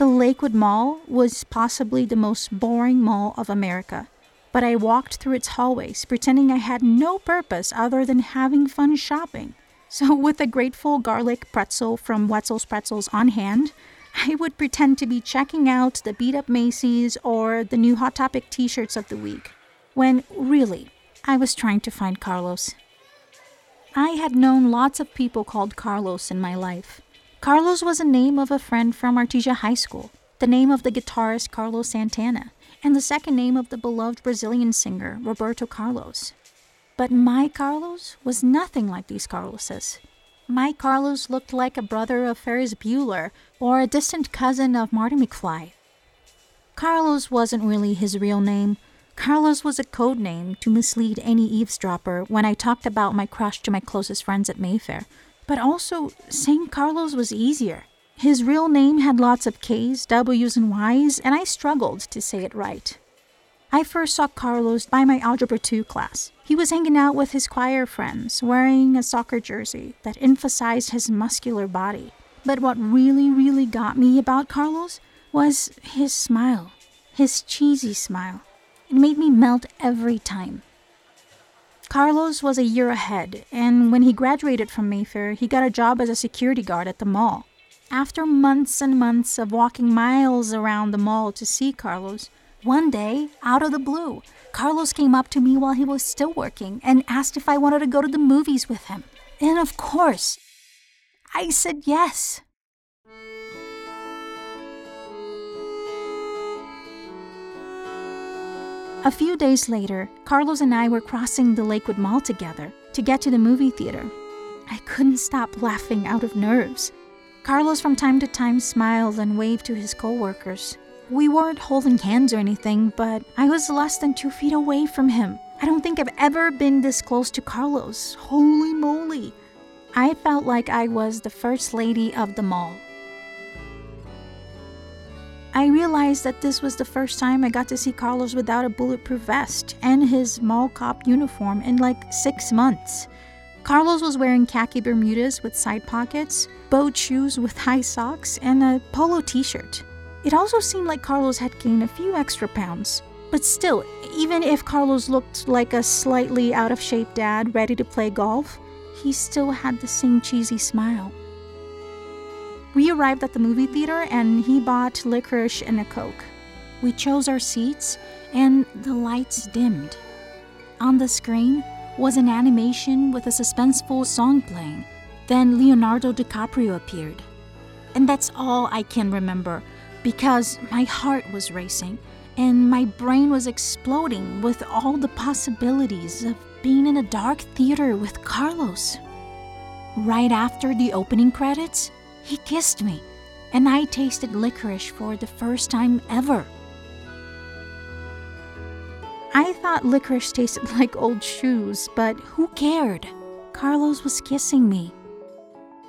The Lakewood Mall was possibly the most boring mall of America, but I walked through its hallways pretending I had no purpose other than having fun shopping. So, with a grateful garlic pretzel from Wetzel's Pretzels on hand, I would pretend to be checking out the beat up Macy's or the new Hot Topic t shirts of the week, when really, I was trying to find Carlos. I had known lots of people called Carlos in my life. Carlos was a name of a friend from Artesia High School, the name of the guitarist Carlos Santana, and the second name of the beloved Brazilian singer Roberto Carlos. But my Carlos was nothing like these Carloses. My Carlos looked like a brother of Ferris Bueller or a distant cousin of Marty McFly. Carlos wasn't really his real name. Carlos was a code name to mislead any eavesdropper when I talked about my crush to my closest friends at Mayfair. But also, saying Carlos was easier. His real name had lots of K's, W's, and Y's, and I struggled to say it right. I first saw Carlos by my Algebra 2 class. He was hanging out with his choir friends, wearing a soccer jersey that emphasized his muscular body. But what really, really got me about Carlos was his smile, his cheesy smile. It made me melt every time. Carlos was a year ahead, and when he graduated from Mayfair, he got a job as a security guard at the mall. After months and months of walking miles around the mall to see Carlos, one day, out of the blue, Carlos came up to me while he was still working and asked if I wanted to go to the movies with him. And of course, I said yes. A few days later, Carlos and I were crossing the Lakewood Mall together to get to the movie theater. I couldn't stop laughing out of nerves. Carlos from time to time smiled and waved to his coworkers. We weren't holding hands or anything, but I was less than two feet away from him. I don't think I've ever been this close to Carlos. Holy moly! I felt like I was the first lady of the mall. I realized that this was the first time I got to see Carlos without a bulletproof vest and his mall cop uniform in like six months. Carlos was wearing khaki Bermudas with side pockets, bowed shoes with high socks, and a polo t shirt. It also seemed like Carlos had gained a few extra pounds. But still, even if Carlos looked like a slightly out of shape dad ready to play golf, he still had the same cheesy smile. We arrived at the movie theater and he bought licorice and a Coke. We chose our seats and the lights dimmed. On the screen was an animation with a suspenseful song playing. Then Leonardo DiCaprio appeared. And that's all I can remember because my heart was racing and my brain was exploding with all the possibilities of being in a dark theater with Carlos. Right after the opening credits, he kissed me, and I tasted licorice for the first time ever. I thought licorice tasted like old shoes, but who cared? Carlos was kissing me.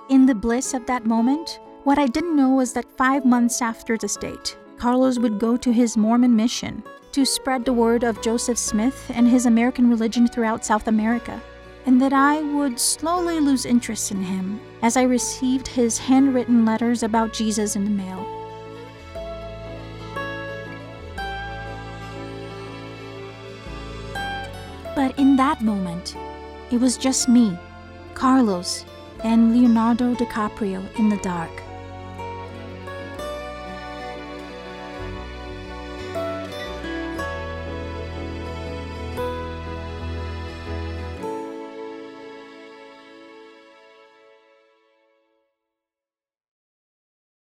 In the bliss of that moment, what I didn't know was that five months after this date, Carlos would go to his Mormon mission to spread the word of Joseph Smith and his American religion throughout South America, and that I would slowly lose interest in him as I received his handwritten letters about Jesus in the mail. But in that moment, it was just me, Carlos, and Leonardo DiCaprio in the dark.